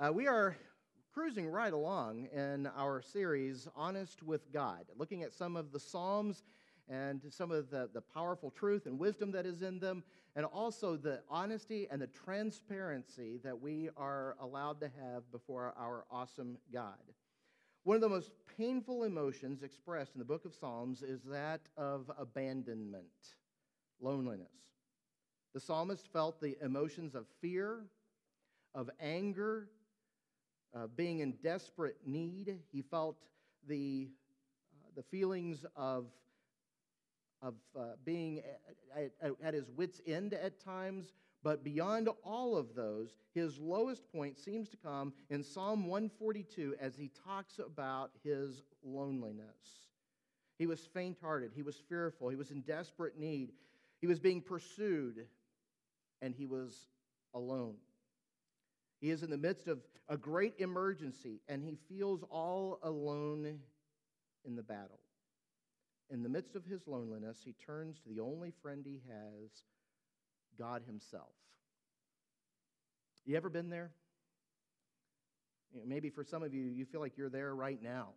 Uh, we are cruising right along in our series, Honest with God, looking at some of the Psalms and some of the, the powerful truth and wisdom that is in them, and also the honesty and the transparency that we are allowed to have before our awesome God. One of the most painful emotions expressed in the book of Psalms is that of abandonment, loneliness. The psalmist felt the emotions of fear, of anger, uh, being in desperate need. He felt the, uh, the feelings of, of uh, being at, at, at his wits' end at times. But beyond all of those, his lowest point seems to come in Psalm 142 as he talks about his loneliness. He was faint hearted, he was fearful, he was in desperate need, he was being pursued, and he was alone. He is in the midst of a great emergency, and he feels all alone in the battle. In the midst of his loneliness, he turns to the only friend he has, God Himself. You ever been there? You know, maybe for some of you, you feel like you're there right now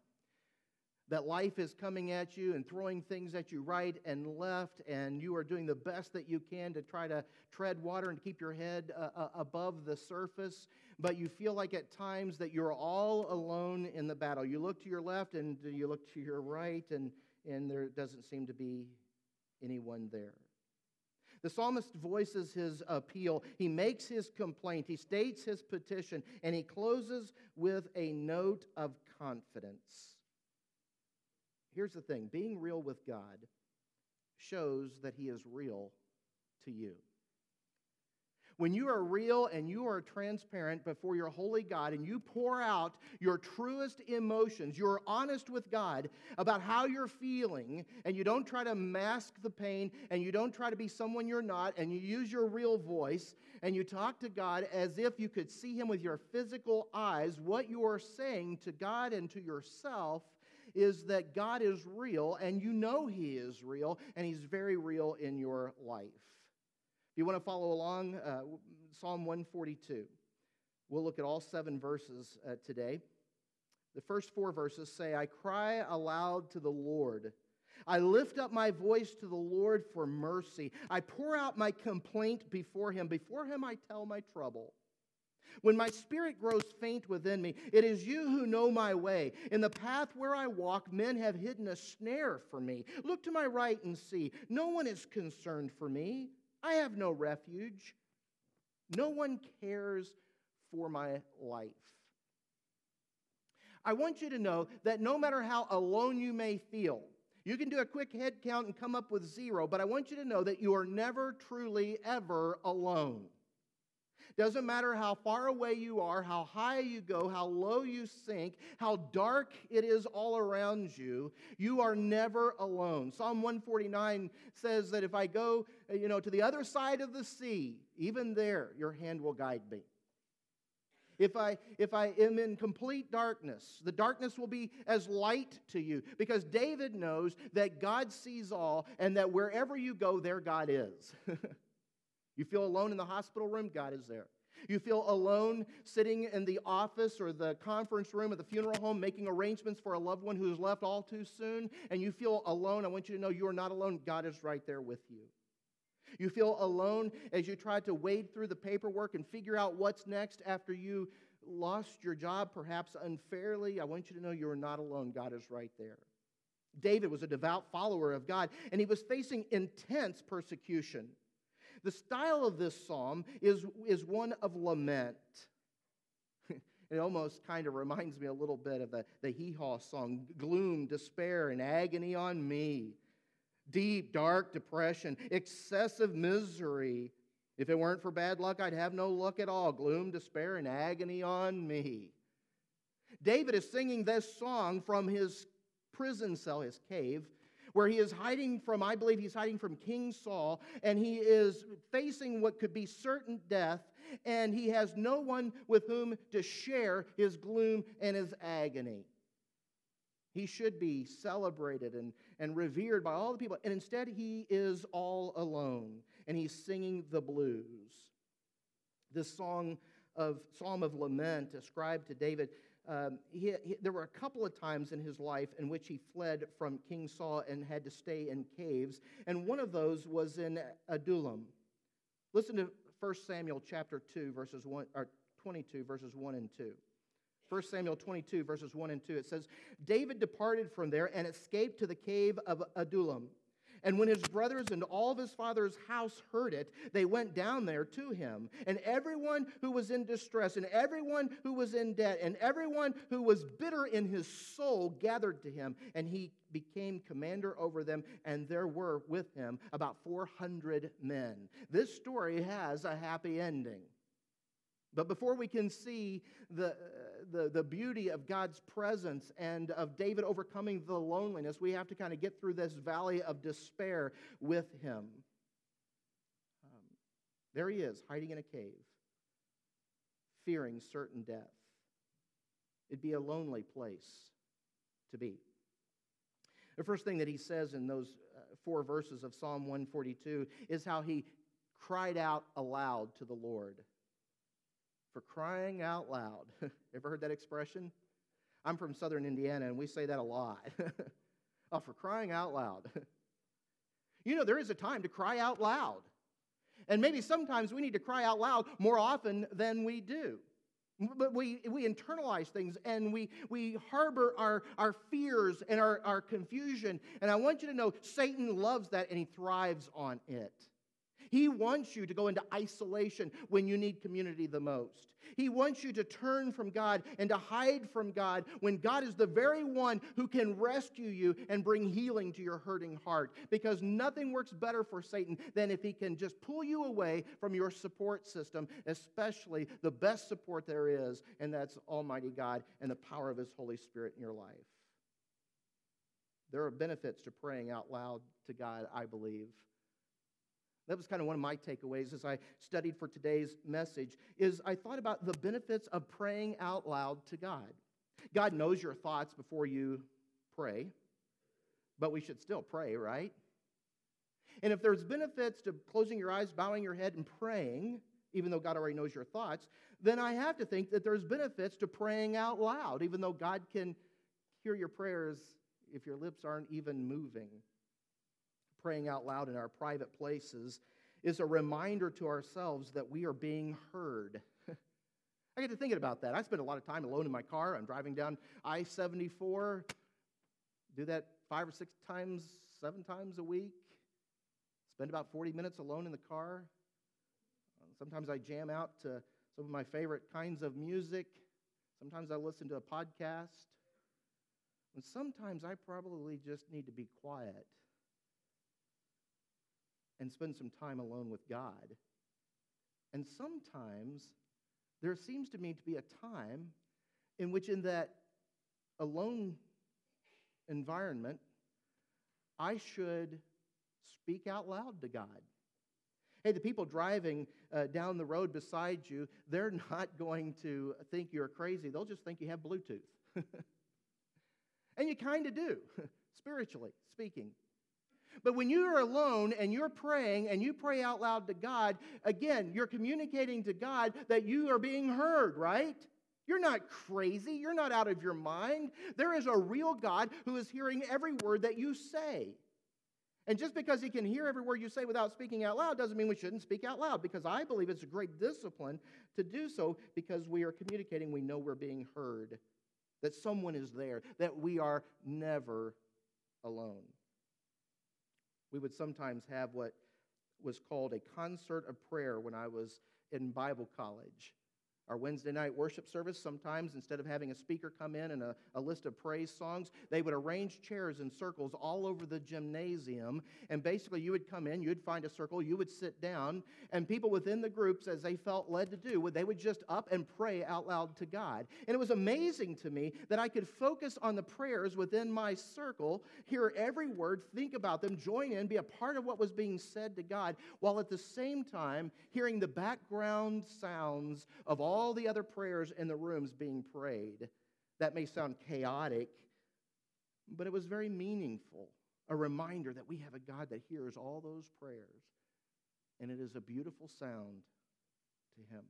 that life is coming at you and throwing things at you right and left, and you are doing the best that you can to try to tread water and keep your head uh, uh, above the surface. But you feel like at times that you're all alone in the battle. You look to your left and you look to your right, and, and there doesn't seem to be anyone there. The psalmist voices his appeal. He makes his complaint. He states his petition, and he closes with a note of confidence. Here's the thing being real with God shows that He is real to you. When you are real and you are transparent before your holy God and you pour out your truest emotions, you're honest with God about how you're feeling, and you don't try to mask the pain and you don't try to be someone you're not, and you use your real voice and you talk to God as if you could see Him with your physical eyes, what you are saying to God and to yourself is that God is real and you know He is real and He's very real in your life. If you want to follow along, uh, Psalm 142. We'll look at all seven verses uh, today. The first four verses say, I cry aloud to the Lord. I lift up my voice to the Lord for mercy. I pour out my complaint before him. Before him, I tell my trouble. When my spirit grows faint within me, it is you who know my way. In the path where I walk, men have hidden a snare for me. Look to my right and see. No one is concerned for me. I have no refuge. No one cares for my life. I want you to know that no matter how alone you may feel, you can do a quick head count and come up with zero, but I want you to know that you are never truly ever alone. Doesn't matter how far away you are, how high you go, how low you sink, how dark it is all around you, you are never alone. Psalm 149 says that if I go, you know, to the other side of the sea, even there your hand will guide me. If I, if I am in complete darkness, the darkness will be as light to you because David knows that God sees all and that wherever you go, there God is. You feel alone in the hospital room? God is there. You feel alone sitting in the office or the conference room at the funeral home making arrangements for a loved one who has left all too soon, and you feel alone. I want you to know you are not alone. God is right there with you. You feel alone as you try to wade through the paperwork and figure out what's next after you lost your job, perhaps unfairly. I want you to know you are not alone. God is right there. David was a devout follower of God, and he was facing intense persecution. The style of this psalm is, is one of lament. it almost kind of reminds me a little bit of the, the hee haw song gloom, despair, and agony on me. Deep, dark depression, excessive misery. If it weren't for bad luck, I'd have no luck at all. Gloom, despair, and agony on me. David is singing this song from his prison cell, his cave, where he is hiding from, I believe he's hiding from King Saul, and he is facing what could be certain death, and he has no one with whom to share his gloom and his agony. He should be celebrated and, and revered by all the people, and instead he is all alone, and he's singing the blues. This song of Psalm of Lament ascribed to David, um, he, he, there were a couple of times in his life in which he fled from King Saul and had to stay in caves, and one of those was in Adullam. Listen to 1 Samuel chapter 2, verses 1, or 22, verses 1 and 2. 1 Samuel 22, verses 1 and 2, it says, David departed from there and escaped to the cave of Adullam. And when his brothers and all of his father's house heard it, they went down there to him. And everyone who was in distress, and everyone who was in debt, and everyone who was bitter in his soul gathered to him. And he became commander over them, and there were with him about 400 men. This story has a happy ending. But before we can see the, the, the beauty of God's presence and of David overcoming the loneliness, we have to kind of get through this valley of despair with him. Um, there he is, hiding in a cave, fearing certain death. It'd be a lonely place to be. The first thing that he says in those uh, four verses of Psalm 142 is how he cried out aloud to the Lord for crying out loud. Ever heard that expression? I'm from southern Indiana, and we say that a lot. oh, for crying out loud. you know, there is a time to cry out loud. And maybe sometimes we need to cry out loud more often than we do. But we, we internalize things and we, we harbor our, our fears and our, our confusion. And I want you to know Satan loves that and he thrives on it. He wants you to go into isolation when you need community the most. He wants you to turn from God and to hide from God when God is the very one who can rescue you and bring healing to your hurting heart. Because nothing works better for Satan than if he can just pull you away from your support system, especially the best support there is, and that's Almighty God and the power of His Holy Spirit in your life. There are benefits to praying out loud to God, I believe. That was kind of one of my takeaways as I studied for today's message is I thought about the benefits of praying out loud to God. God knows your thoughts before you pray, but we should still pray, right? And if there's benefits to closing your eyes, bowing your head and praying, even though God already knows your thoughts, then I have to think that there's benefits to praying out loud, even though God can hear your prayers if your lips aren't even moving praying out loud in our private places is a reminder to ourselves that we are being heard. I get to thinking about that. I spend a lot of time alone in my car. I'm driving down I 74, do that five or six times, seven times a week. Spend about 40 minutes alone in the car. Sometimes I jam out to some of my favorite kinds of music. Sometimes I listen to a podcast. And sometimes I probably just need to be quiet and spend some time alone with God. And sometimes there seems to me to be a time in which, in that alone environment, I should speak out loud to God. Hey, the people driving uh, down the road beside you, they're not going to think you're crazy. They'll just think you have Bluetooth. and you kind of do, spiritually speaking. But when you are alone and you're praying and you pray out loud to God, again, you're communicating to God that you are being heard, right? You're not crazy. You're not out of your mind. There is a real God who is hearing every word that you say. And just because he can hear every word you say without speaking out loud doesn't mean we shouldn't speak out loud because I believe it's a great discipline to do so because we are communicating, we know we're being heard, that someone is there, that we are never alone we would sometimes have what was called a concert of prayer when I was in Bible college. Our Wednesday night worship service, sometimes instead of having a speaker come in and a, a, list of praise songs, they would arrange chairs in circles all over the gymnasium. And basically, you would come in, you'd find a circle, you would sit down, and people within the groups, as they felt led to do, would they would just up and pray out loud to God. And it was amazing to me that I could focus on the prayers within my circle, hear every word, think about them, join in, be a part of what was being said to God, while at the same time hearing the background sounds of all all the other prayers in the rooms being prayed. That may sound chaotic, but it was very meaningful. A reminder that we have a God that hears all those prayers, and it is a beautiful sound to Him.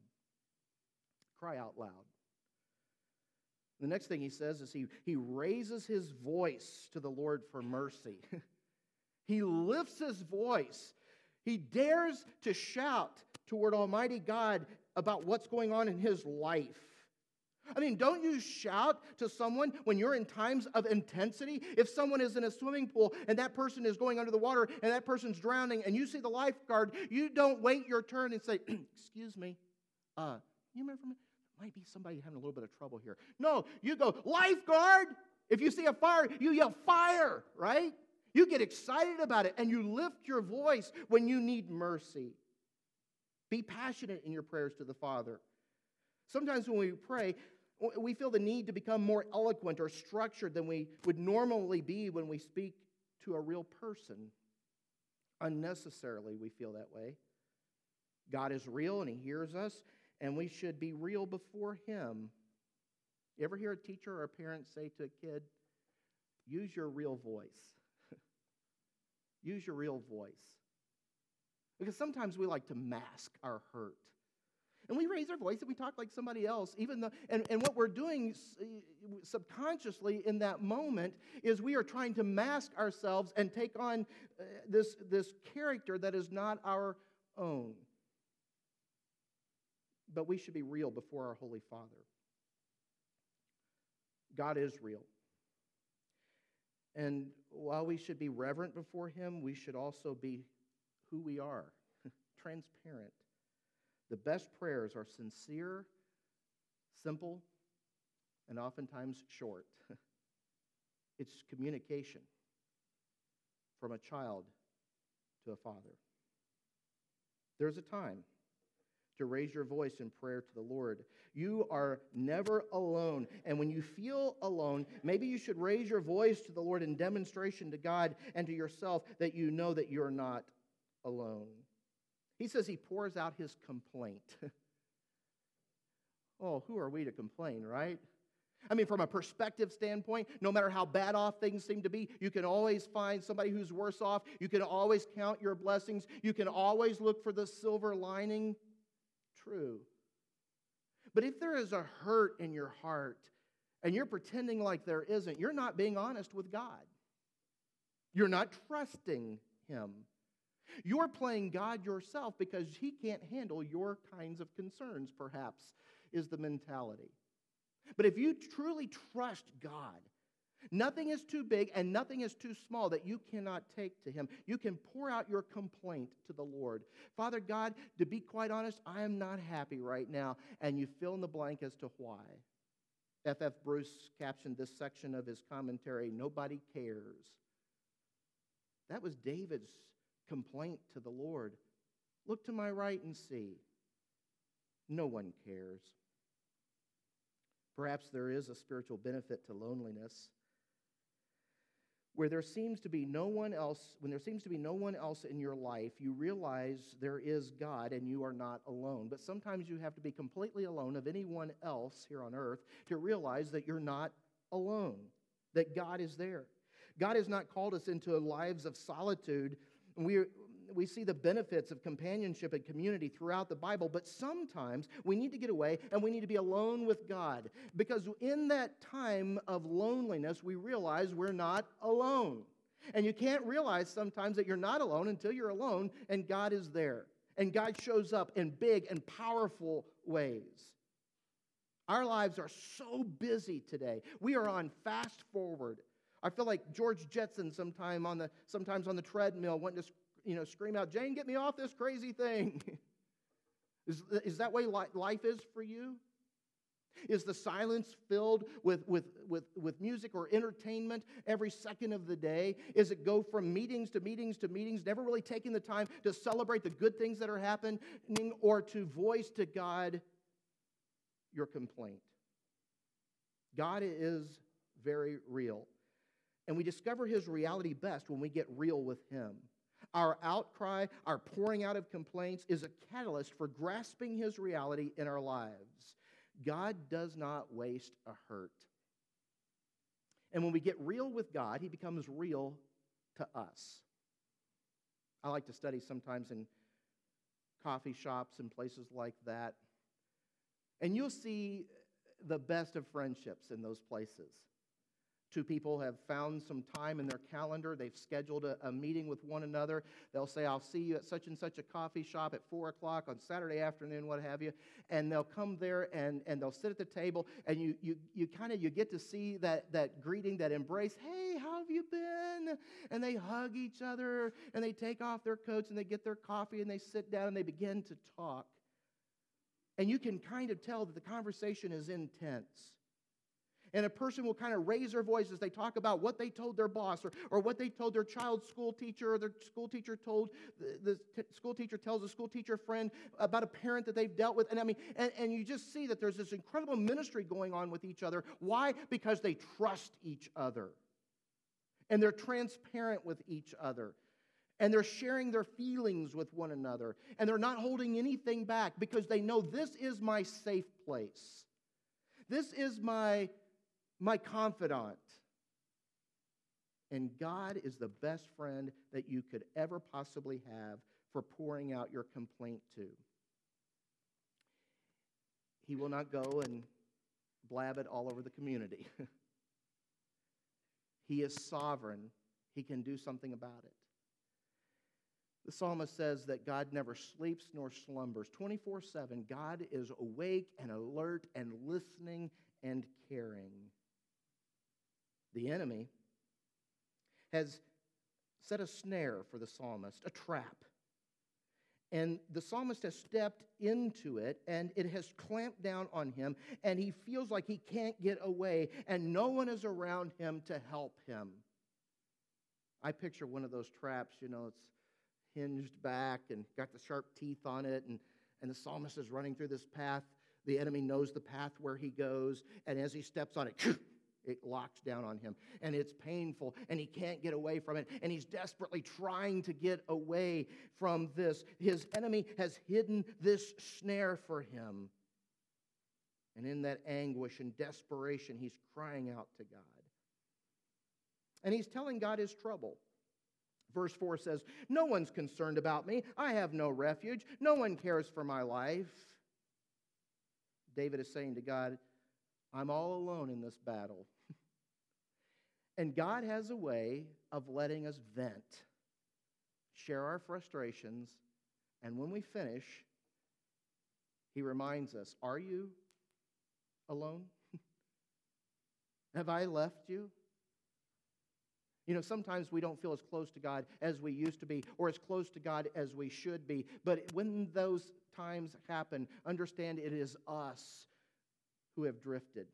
cry out loud. The next thing he says is he, he raises his voice to the Lord for mercy. he lifts his voice. He dares to shout toward Almighty God about what's going on in his life. I mean, don't you shout to someone when you're in times of intensity? If someone is in a swimming pool and that person is going under the water and that person's drowning and you see the lifeguard, you don't wait your turn and say, Excuse me, uh, you remember me? Might be somebody having a little bit of trouble here. No, you go, Lifeguard! If you see a fire, you yell, Fire, right? You get excited about it and you lift your voice when you need mercy. Be passionate in your prayers to the Father. Sometimes when we pray, we feel the need to become more eloquent or structured than we would normally be when we speak to a real person. Unnecessarily, we feel that way. God is real and He hears us, and we should be real before Him. You ever hear a teacher or a parent say to a kid, use your real voice? use your real voice. Because sometimes we like to mask our hurt. And we raise our voice and we talk like somebody else, even though, and, and what we're doing subconsciously in that moment is we are trying to mask ourselves and take on uh, this, this character that is not our own. But we should be real before our Holy Father. God is real. And while we should be reverent before Him, we should also be who we are, transparent. The best prayers are sincere, simple, and oftentimes short. it's communication from a child to a father. There's a time to raise your voice in prayer to the Lord. You are never alone. And when you feel alone, maybe you should raise your voice to the Lord in demonstration to God and to yourself that you know that you're not alone. He says he pours out his complaint. oh, who are we to complain, right? I mean, from a perspective standpoint, no matter how bad off things seem to be, you can always find somebody who's worse off. You can always count your blessings. You can always look for the silver lining. True. But if there is a hurt in your heart and you're pretending like there isn't, you're not being honest with God. You're not trusting Him. You're playing God yourself because He can't handle your kinds of concerns, perhaps, is the mentality. But if you truly trust God, nothing is too big and nothing is too small that you cannot take to Him. You can pour out your complaint to the Lord. Father God, to be quite honest, I am not happy right now. And you fill in the blank as to why. F. F. Bruce captioned this section of his commentary Nobody cares. That was David's complaint to the Lord. Look to my right and see. No one cares. Perhaps there is a spiritual benefit to loneliness. Where there seems to be no one else, when there seems to be no one else in your life, you realize there is God and you are not alone. But sometimes you have to be completely alone of anyone else here on earth to realize that you're not alone, that God is there. God has not called us into lives of solitude we, we see the benefits of companionship and community throughout the Bible, but sometimes we need to get away and we need to be alone with God. Because in that time of loneliness, we realize we're not alone. And you can't realize sometimes that you're not alone until you're alone and God is there. And God shows up in big and powerful ways. Our lives are so busy today. We are on fast forward. I feel like George Jetson sometime on the, sometimes on the treadmill wanting to you know, scream out, Jane, get me off this crazy thing. is, is that way life is for you? Is the silence filled with, with, with, with music or entertainment every second of the day? Is it go from meetings to meetings to meetings, never really taking the time to celebrate the good things that are happening or to voice to God your complaint? God is very real. And we discover his reality best when we get real with him. Our outcry, our pouring out of complaints is a catalyst for grasping his reality in our lives. God does not waste a hurt. And when we get real with God, he becomes real to us. I like to study sometimes in coffee shops and places like that. And you'll see the best of friendships in those places. Two people have found some time in their calendar. They've scheduled a, a, meeting with one another. They'll say, I'll see you at such and such a coffee shop at 4 o'clock on Saturday afternoon, what have you. And they'll come there and, and they'll sit at the table, and you, you, you kind of you get to see that, that greeting, that embrace. Hey, how have you been? And they hug each other, and they take off their coats, and they get their coffee, and they sit down, and they begin to talk. And you can kind of tell that the conversation is intense and a person will kind of raise their voice as they talk about what they told their boss or, or what they told their child's school teacher or their school teacher told the, the t- school teacher tells a school teacher friend about a parent that they've dealt with. And i mean and, and you just see that there's this incredible ministry going on with each other. Why? Because they trust each other. And they're transparent with each other. And they're sharing their feelings with one another. And they're not holding anything back because they know this is my safe place. This is my my confidant. And God is the best friend that you could ever possibly have for pouring out your complaint to. He will not go and blab it all over the community. he is sovereign, He can do something about it. The psalmist says that God never sleeps nor slumbers. 24 7, God is awake and alert and listening and caring the enemy, has set a snare for the psalmist, a trap. And the psalmist has stepped into it and it has clamped down on him, and he feels like he can't get away, and no one is around him to help him. I picture one of those traps, you know, it's hinged back and got the sharp teeth on it, and, and the psalmist is running through this path. The enemy knows the path where he goes, and as he steps on it, it locks down on him and it's painful and he can't get away from it and he's desperately trying to get away from this. His enemy has hidden this snare for him. And in that anguish and desperation he's crying out to god. And he's telling god his trouble. Verse 4 says no one's concerned about me. I have no refuge. No one cares for my life. David is saying to god I'm all alone in this battle. And God has a way of letting us vent, share our frustrations, and when we finish, He reminds us Are you alone? Have I left you? You know, sometimes we don't feel as close to God as we used to be or as close to God as we should be. But when those times happen, understand it is us who have drifted.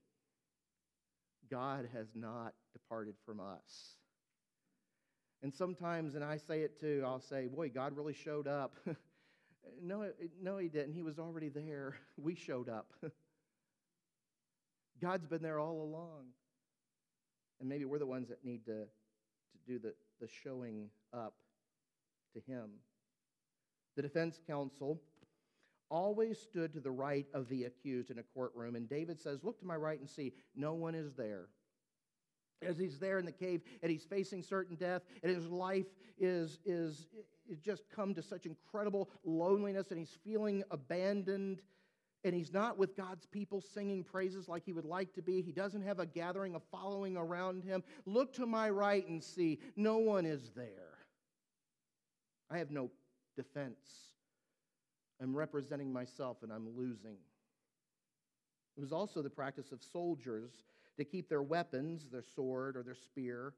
God has not departed from us. And sometimes, and I say it too, I'll say, Boy, God really showed up. no, no, He didn't. He was already there. We showed up. God's been there all along. And maybe we're the ones that need to, to do the, the showing up to Him. The defense counsel always stood to the right of the accused in a courtroom. And David says, Look to my right and see, no one is there. As he's there in the cave and he's facing certain death, and his life is, is, is just come to such incredible loneliness, and he's feeling abandoned, and he's not with God's people singing praises like he would like to be. He doesn't have a gathering of following around him. Look to my right and see, no one is there. I have no defense. I'm representing myself and I'm losing. It was also the practice of soldiers to keep their weapons, their sword or their spear,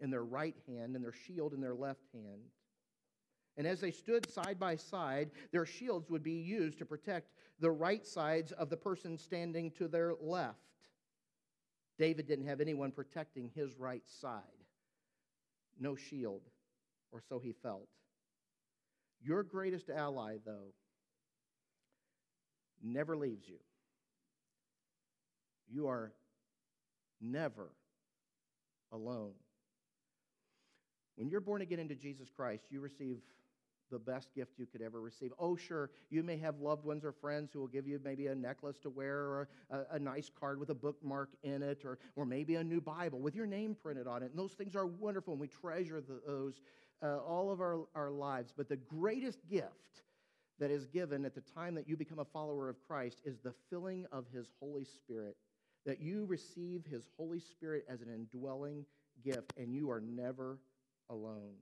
in their right hand and their shield in their left hand. And as they stood side by side, their shields would be used to protect the right sides of the person standing to their left. David didn't have anyone protecting his right side. No shield, or so he felt. Your greatest ally, though, never leaves you. You are never alone. When you're born again into Jesus Christ, you receive the best gift you could ever receive. Oh, sure, you may have loved ones or friends who will give you maybe a necklace to wear or a, a, nice card with a bookmark in it or, or maybe a new Bible with your name printed on it. And those things are wonderful, and we treasure the, those uh, all of our, our lives. But the greatest gift that is given at the time that you become a follower of Christ is the filling of His Holy Spirit, that you receive His Holy Spirit as an indwelling gift, and you are never alone.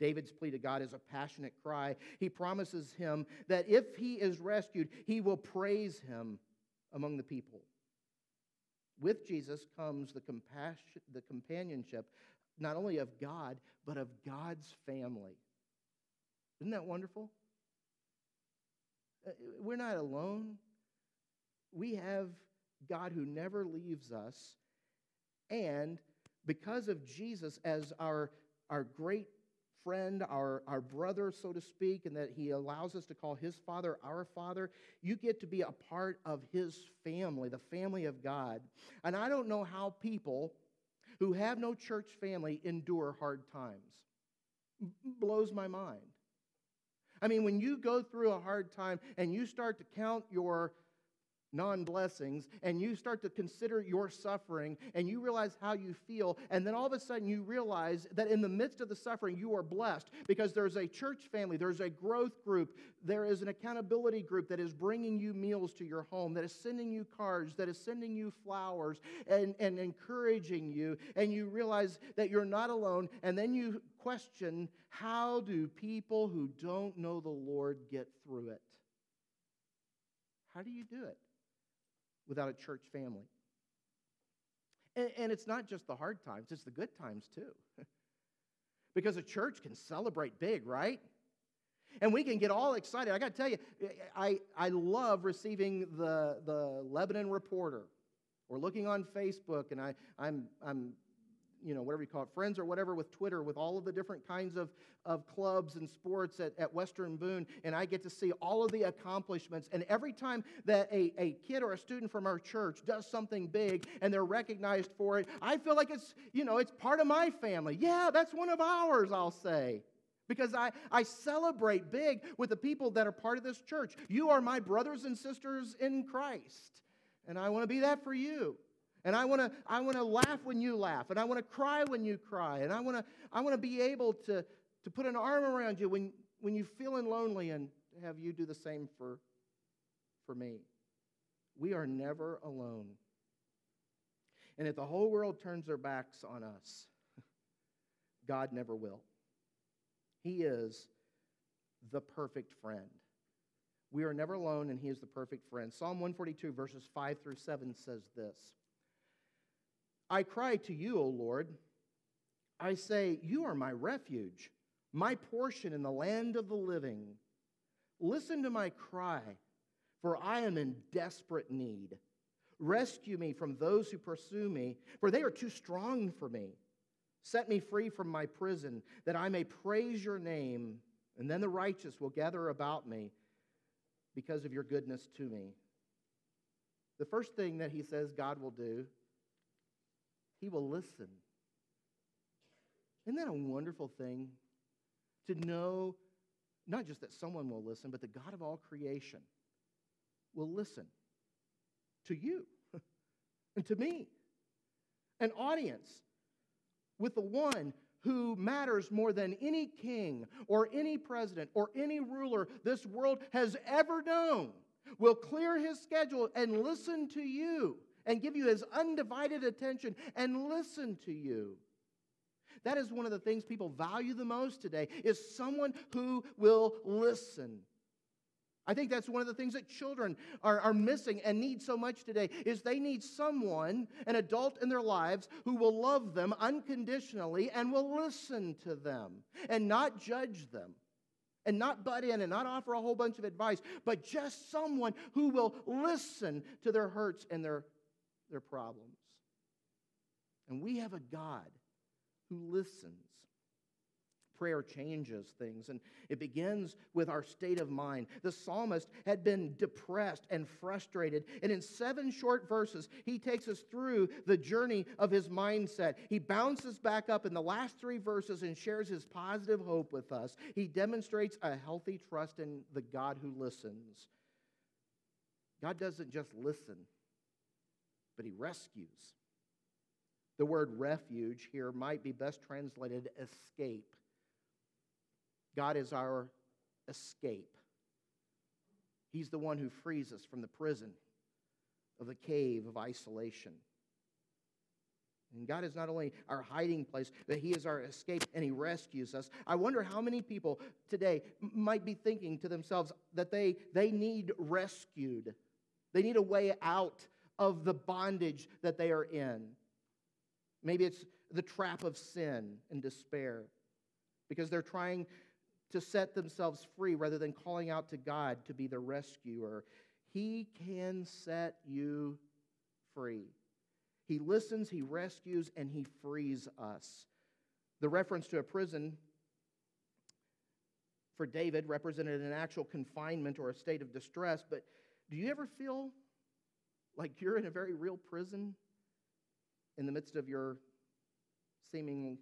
David's plea to God is a passionate cry. He promises him that if he is rescued, he will praise him among the people. With Jesus comes the, compassion, the companionship not only of God, but of God's family. Isn't that wonderful? Uh, we're not alone. We have God who never leaves us. And because of Jesus as our, our great friend, our, our brother, so to speak, and that he allows us to call his father our father, you get to be a part of his family, the family of God. And I don't know how people who have no church family endure hard times. blows my mind. I mean, when you go through a hard time and you start to count your non blessings, and you start to consider your suffering, and you realize how you feel, and then all of a sudden you realize that in the midst of the suffering, you are blessed because there's a church family, there's a growth group, there is an accountability group that is bringing you meals to your home, that is sending you cards, that is sending you flowers, and, and encouraging you, and you realize that you're not alone, and then you question how do people who don't know the Lord get through it? How do you do it? Without a church family. And, and it's not just the hard times, it's the good times too. because a church can celebrate big, right? And we can get all excited. I got to tell you, I, I love receiving the, the Lebanon Reporter or looking on Facebook, and I, I'm, I'm you know, whatever you call it, friends or whatever with Twitter, with all of the different kinds of, of clubs and sports at, at Western Boone, and I get to see all of the accomplishments. And every time that a, a kid or a student from our church does something big and they're recognized for it, I feel like it's, you know, it's part of my family. Yeah, that's one of ours, I'll say. Because I, I celebrate big with the people that are part of this church. You are my brothers and sisters in Christ. And I want to be that for you. And I want to I want to laugh when you laugh, and I want to cry when you cry, and I want to I want to be able to to put an arm around you when when you're feeling lonely and have you do the same for for me. We are never alone. And if the whole world turns their backs on us, God never will. He is the perfect friend. We are never alone, and He is the perfect friend. Psalm 142, verses 5 through 7 says this I cry to you, O Lord. I say, You are my refuge, my portion in the land of the living. Listen to my cry, for I am in desperate need. Rescue me from those who pursue me, for they are too strong for me. Set me free from my prison, that I may praise your name, and then the righteous will gather about me because of your goodness to me. The first thing that he says God will do he will listen. Isn't that a wonderful thing? To know not just that someone will listen, but the God of all creation will listen to you and to me. An audience with the one who matters more than any king or any president or any ruler this world has ever known will clear his schedule and listen to you and give you his undivided attention and listen to you. That is one of the things people value the most today is someone who will listen. I think that's one of the things that children are, are missing and need so much today is they need someone, an adult in their lives, who will love them unconditionally and will listen to them and not judge them and not butt in and not offer a whole bunch of advice, but just someone who will listen to their hurts and their their problems. And we have a God who listens. Prayer changes things, and it begins with our state of mind. The psalmist had been depressed and frustrated, and in seven short verses, he takes us through the journey of his mindset. He bounces back up in the last three verses and shares his positive hope with us. He demonstrates a healthy trust in the God who listens. God doesn't just listen, but he rescues. The word refuge here might be best translated escape. God is our escape. He's the one who frees us from the prison of the cave of isolation. And God is not only our hiding place, but He is our escape and He rescues us. I wonder how many people today might be thinking to themselves that they, they need rescued. They need a way out of the bondage that they are in. Maybe it's the trap of sin and despair because they're trying to set themselves free rather than calling out to God to be the rescuer. He can set you free. He listens, he rescues, and he frees us. The reference to a prison for David represented an actual confinement or a state of distress, but do you ever feel like you're in a very real prison in the midst of your seemingly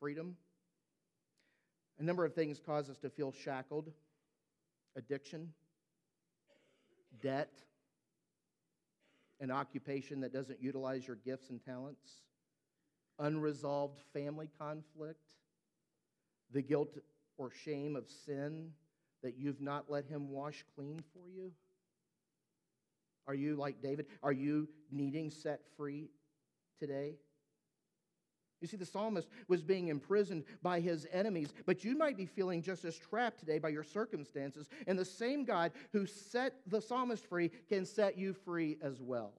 freedom? A number of things cause us to feel shackled addiction, debt, an occupation that doesn't utilize your gifts and talents, unresolved family conflict, the guilt or shame of sin that you've not let Him wash clean for you? Are you like David? Are you needing set free today? You see, the psalmist was being imprisoned by his enemies, but you might be feeling just as trapped today by your circumstances. And the same God who set the psalmist free can set you free as well.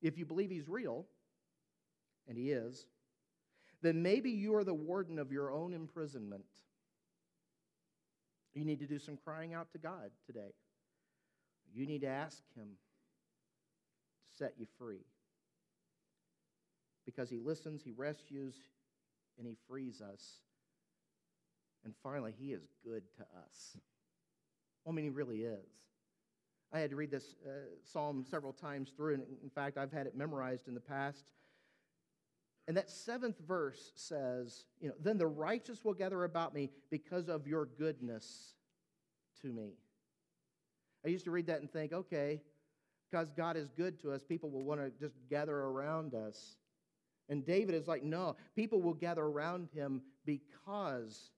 If you believe he's real, and he is, then maybe you are the warden of your own imprisonment. You need to do some crying out to God today. You need to ask him to set you free because he listens, he rescues, and he frees us. And finally, he is good to us. I mean, he really is. I had to read this uh, psalm several times through, and in fact, I've had it memorized in the past. And that seventh verse says, you know, then the righteous will gather about me because of your goodness to me. I used to read that and think, okay, because God is good to us, people will want to just gather around us. And David is like, no, people will gather around him because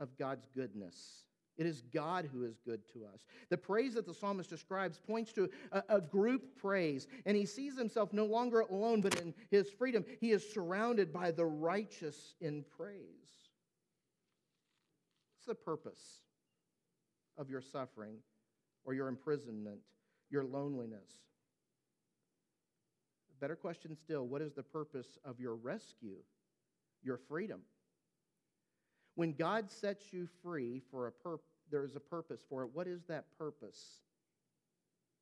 of God's goodness. It is God who is good to us. The praise that the psalmist describes points to a, a, group praise, and he sees himself no longer alone, but in his freedom, he is surrounded by the righteous in praise. What's the purpose of your suffering or your imprisonment, your loneliness? Better question still what is the purpose of your rescue, your freedom? When God sets you free for a purpose, there is a purpose for it. What is that purpose?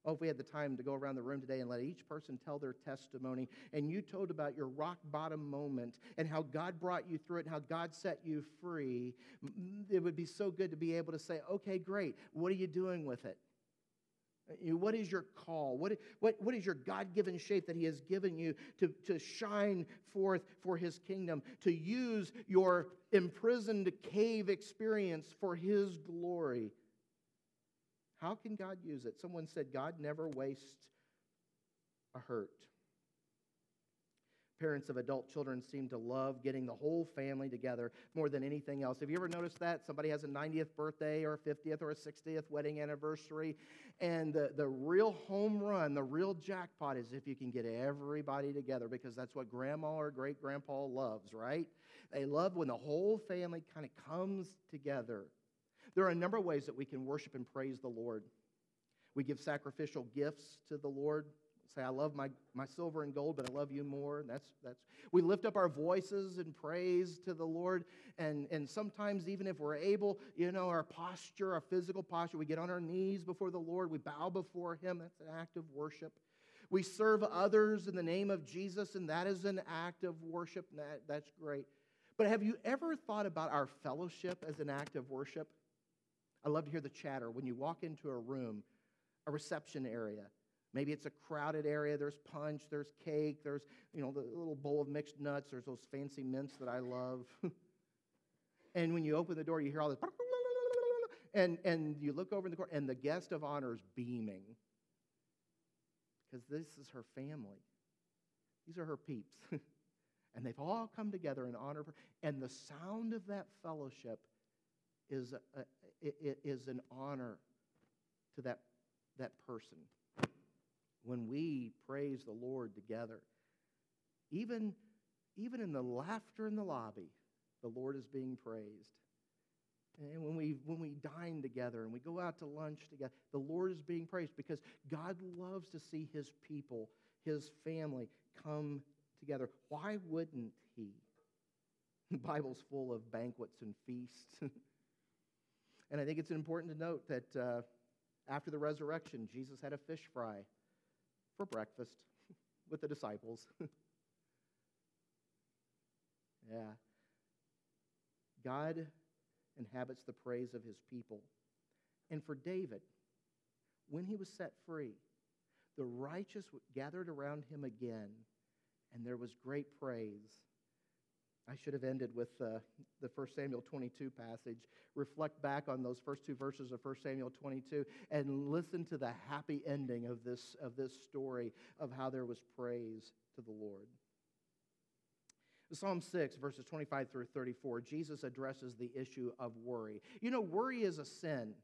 Oh, if we had the time to go around the room today and let each person tell their testimony, and you told about your rock bottom moment and how God brought you through it and how God set you free, it would be so good to be able to say, okay, great. What are you doing with it? Uh, what is your call? What, what, what is your God given shape that He has given you to, to shine forth for His kingdom, to use your imprisoned cave experience for His glory? How can God use it? Someone said, God never wastes a hurt. Parents of adult children seem to love getting the whole family together more than anything else. Have you ever noticed that? Somebody has a 90th birthday or a 50th or a 60th wedding anniversary, and the, the real home run, the real jackpot is if you can get everybody together because that's what grandma or great grandpa loves, right? They love when the whole family kind of comes together. There are a number of ways that we can worship and praise the Lord. We give sacrificial gifts to the Lord say, I love my, my silver and gold, but I love you more. That's, that's, we lift up our voices in praise to the Lord. And, and sometimes, even if we're able, you know, our posture, our physical posture, we get on our knees before the Lord, we bow before Him. That's an act of worship. We serve others in the name of Jesus, and that is an act of worship. That, that's great. But have you ever thought about our fellowship as an act of worship? I love to hear the chatter when you walk into a room, a reception area Maybe it's a crowded area. There's punch, there's cake, there's, you know, the little bowl of mixed nuts. There's those fancy mints that I love. and when you open the door, you hear all this, and, and you look over in the corner, and the guest of honor is beaming because this is her family. These are her peeps. and they've all come together in honor of her. And the sound of that fellowship is, a, a, is an honor to that, that person. When we praise the Lord together, even, even in the laughter in the lobby, the Lord is being praised. And when we, when we dine together and we go out to lunch together, the Lord is being praised because God loves to see his people, his family, come together. Why wouldn't he? The Bible's full of banquets and feasts. and I think it's important to note that uh, after the resurrection, Jesus had a fish fry for breakfast with the disciples. yeah. God inhabits the praise of his people. And for David, when he was set free, the righteous gathered around him again, and there was great praise. I should have ended with uh, the 1 Samuel 22 passage. Reflect back on those first two verses of 1 Samuel 22 and listen to the happy ending of this, of this story of how there was praise to the Lord. Psalm 6, verses 25 through 34, Jesus addresses the issue of worry. You know, worry is a sin.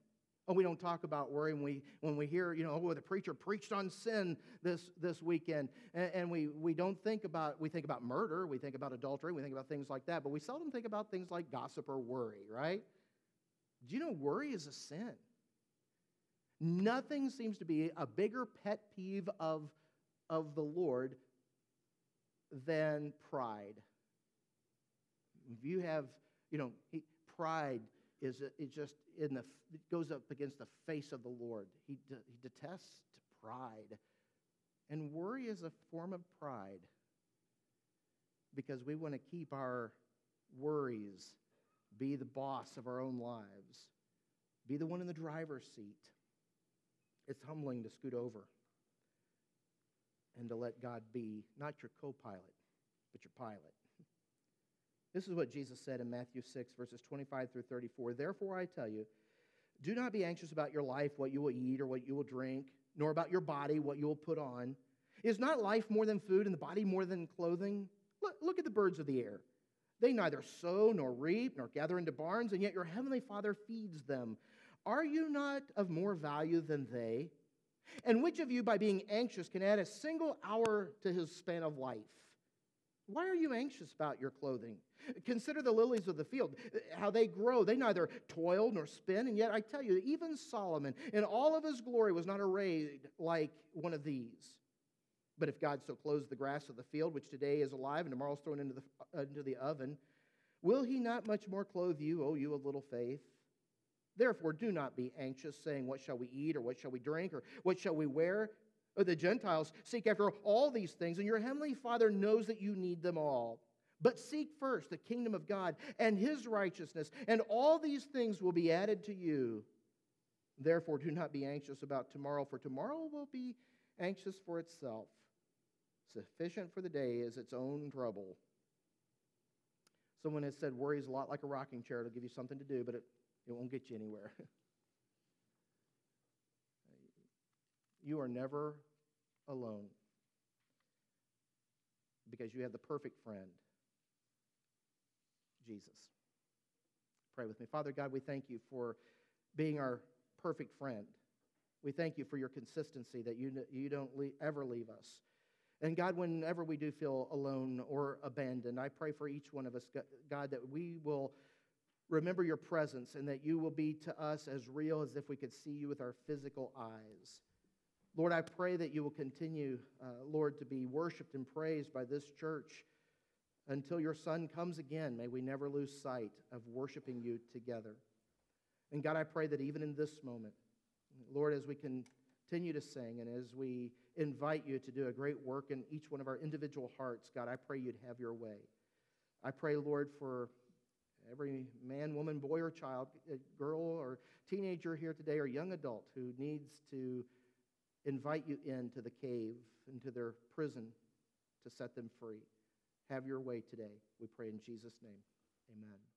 Oh, we don't talk about worry when we, when we hear, you know, oh, the preacher preached on sin this, this weekend. And, and we, we don't think about, we think about murder, we think about adultery, we think about things like that, but we seldom think about things like gossip or worry, right? Do you know worry is a sin? Nothing seems to be a bigger pet peeve of, of the Lord than pride. If you have, you know, pride is it just in the it goes up against the face of the Lord. He, de, he detests pride, and worry is a form of pride because we want to keep our worries, be the boss of our own lives, be the one in the driver's seat. It's humbling to scoot over and to let God be not your co pilot, but your pilot. This is what Jesus said in Matthew 6, verses 25 through 34. Therefore, I tell you, do not be anxious about your life, what you will eat or what you will drink, nor about your body, what you will put on. Is not life more than food and the body more than clothing? Look, look at the birds of the air. They neither sow nor reap nor gather into barns, and yet your heavenly Father feeds them. Are you not of more value than they? And which of you, by being anxious, can add a single hour to his span of life? Why are you anxious about your clothing? Consider the lilies of the field, how they grow. They neither toil nor spin, and yet I tell you, even Solomon, in all of his glory, was not arrayed like one of these. But if God so clothes the grass of the field, which today is alive and tomorrow is thrown into the, into the oven, will he not much more clothe you, O you of little faith? Therefore, do not be anxious, saying, What shall we eat, or what shall we drink, or what shall we wear? Or the Gentiles seek after all these things, and your heavenly Father knows that you need them all. But seek first the kingdom of God and his righteousness, and all these things will be added to you. Therefore, do not be anxious about tomorrow, for tomorrow will be anxious for itself. Sufficient for the day is its own trouble. Someone has said worry is a lot like a rocking chair. It'll give you something to do, but it, it won't get you anywhere. you are never alone because you have the perfect friend, Jesus. Pray with me. Father God, we thank you for being our perfect friend. We thank you for your consistency that you, you don't leave, ever leave us. And God, whenever we do feel alone or abandoned, I pray for each one of us, God, that we will remember your presence and that you will be to us as real as if we could see you with our physical eyes. Lord, I pray that you will continue, uh, Lord, to be worshiped and praised by this church until your Son comes again. May we never lose sight of worshiping you together. And God, I pray that even in this moment, Lord, as we continue to sing and as we invite you to do a great work in each one of our individual hearts, God, I pray you'd have your way. I pray, Lord, for every man, woman, boy, or child, girl, or teenager here today, or young adult who needs to invite you into the cave, into their prison to set them free. Have your way today. We pray in Jesus' name. Amen.